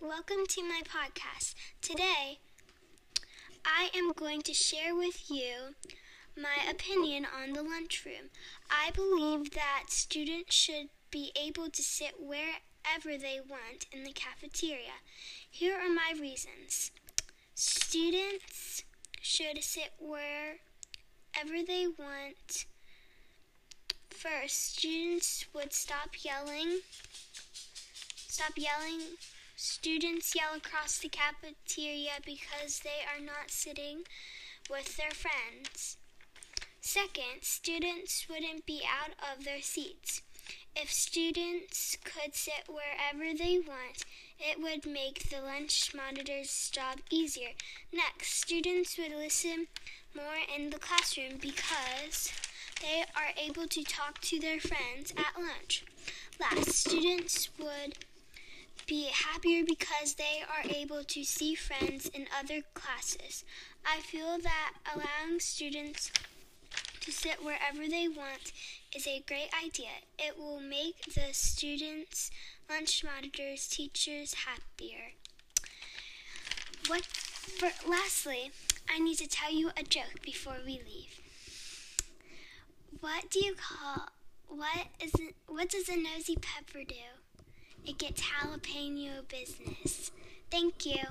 welcome to my podcast. Today, I am going to share with you my opinion on the lunchroom. I believe that students should be able to sit wherever they want in the cafeteria. Here are my reasons. Students should sit wherever they want. First, students would stop yelling. Stop yelling. Students yell across the cafeteria because they are not sitting with their friends. Second, students wouldn't be out of their seats. If students could sit wherever they want, it would make the lunch monitor's job easier. Next, students would listen more in the classroom because they are able to talk to their friends at lunch. Last, students would be happier because they are able to see friends in other classes. I feel that allowing students to sit wherever they want is a great idea. It will make the students, lunch monitors, teachers happier. What for lastly, I need to tell you a joke before we leave. What do you call what is what does a nosy pepper do? It gets jalapeno business. Thank you.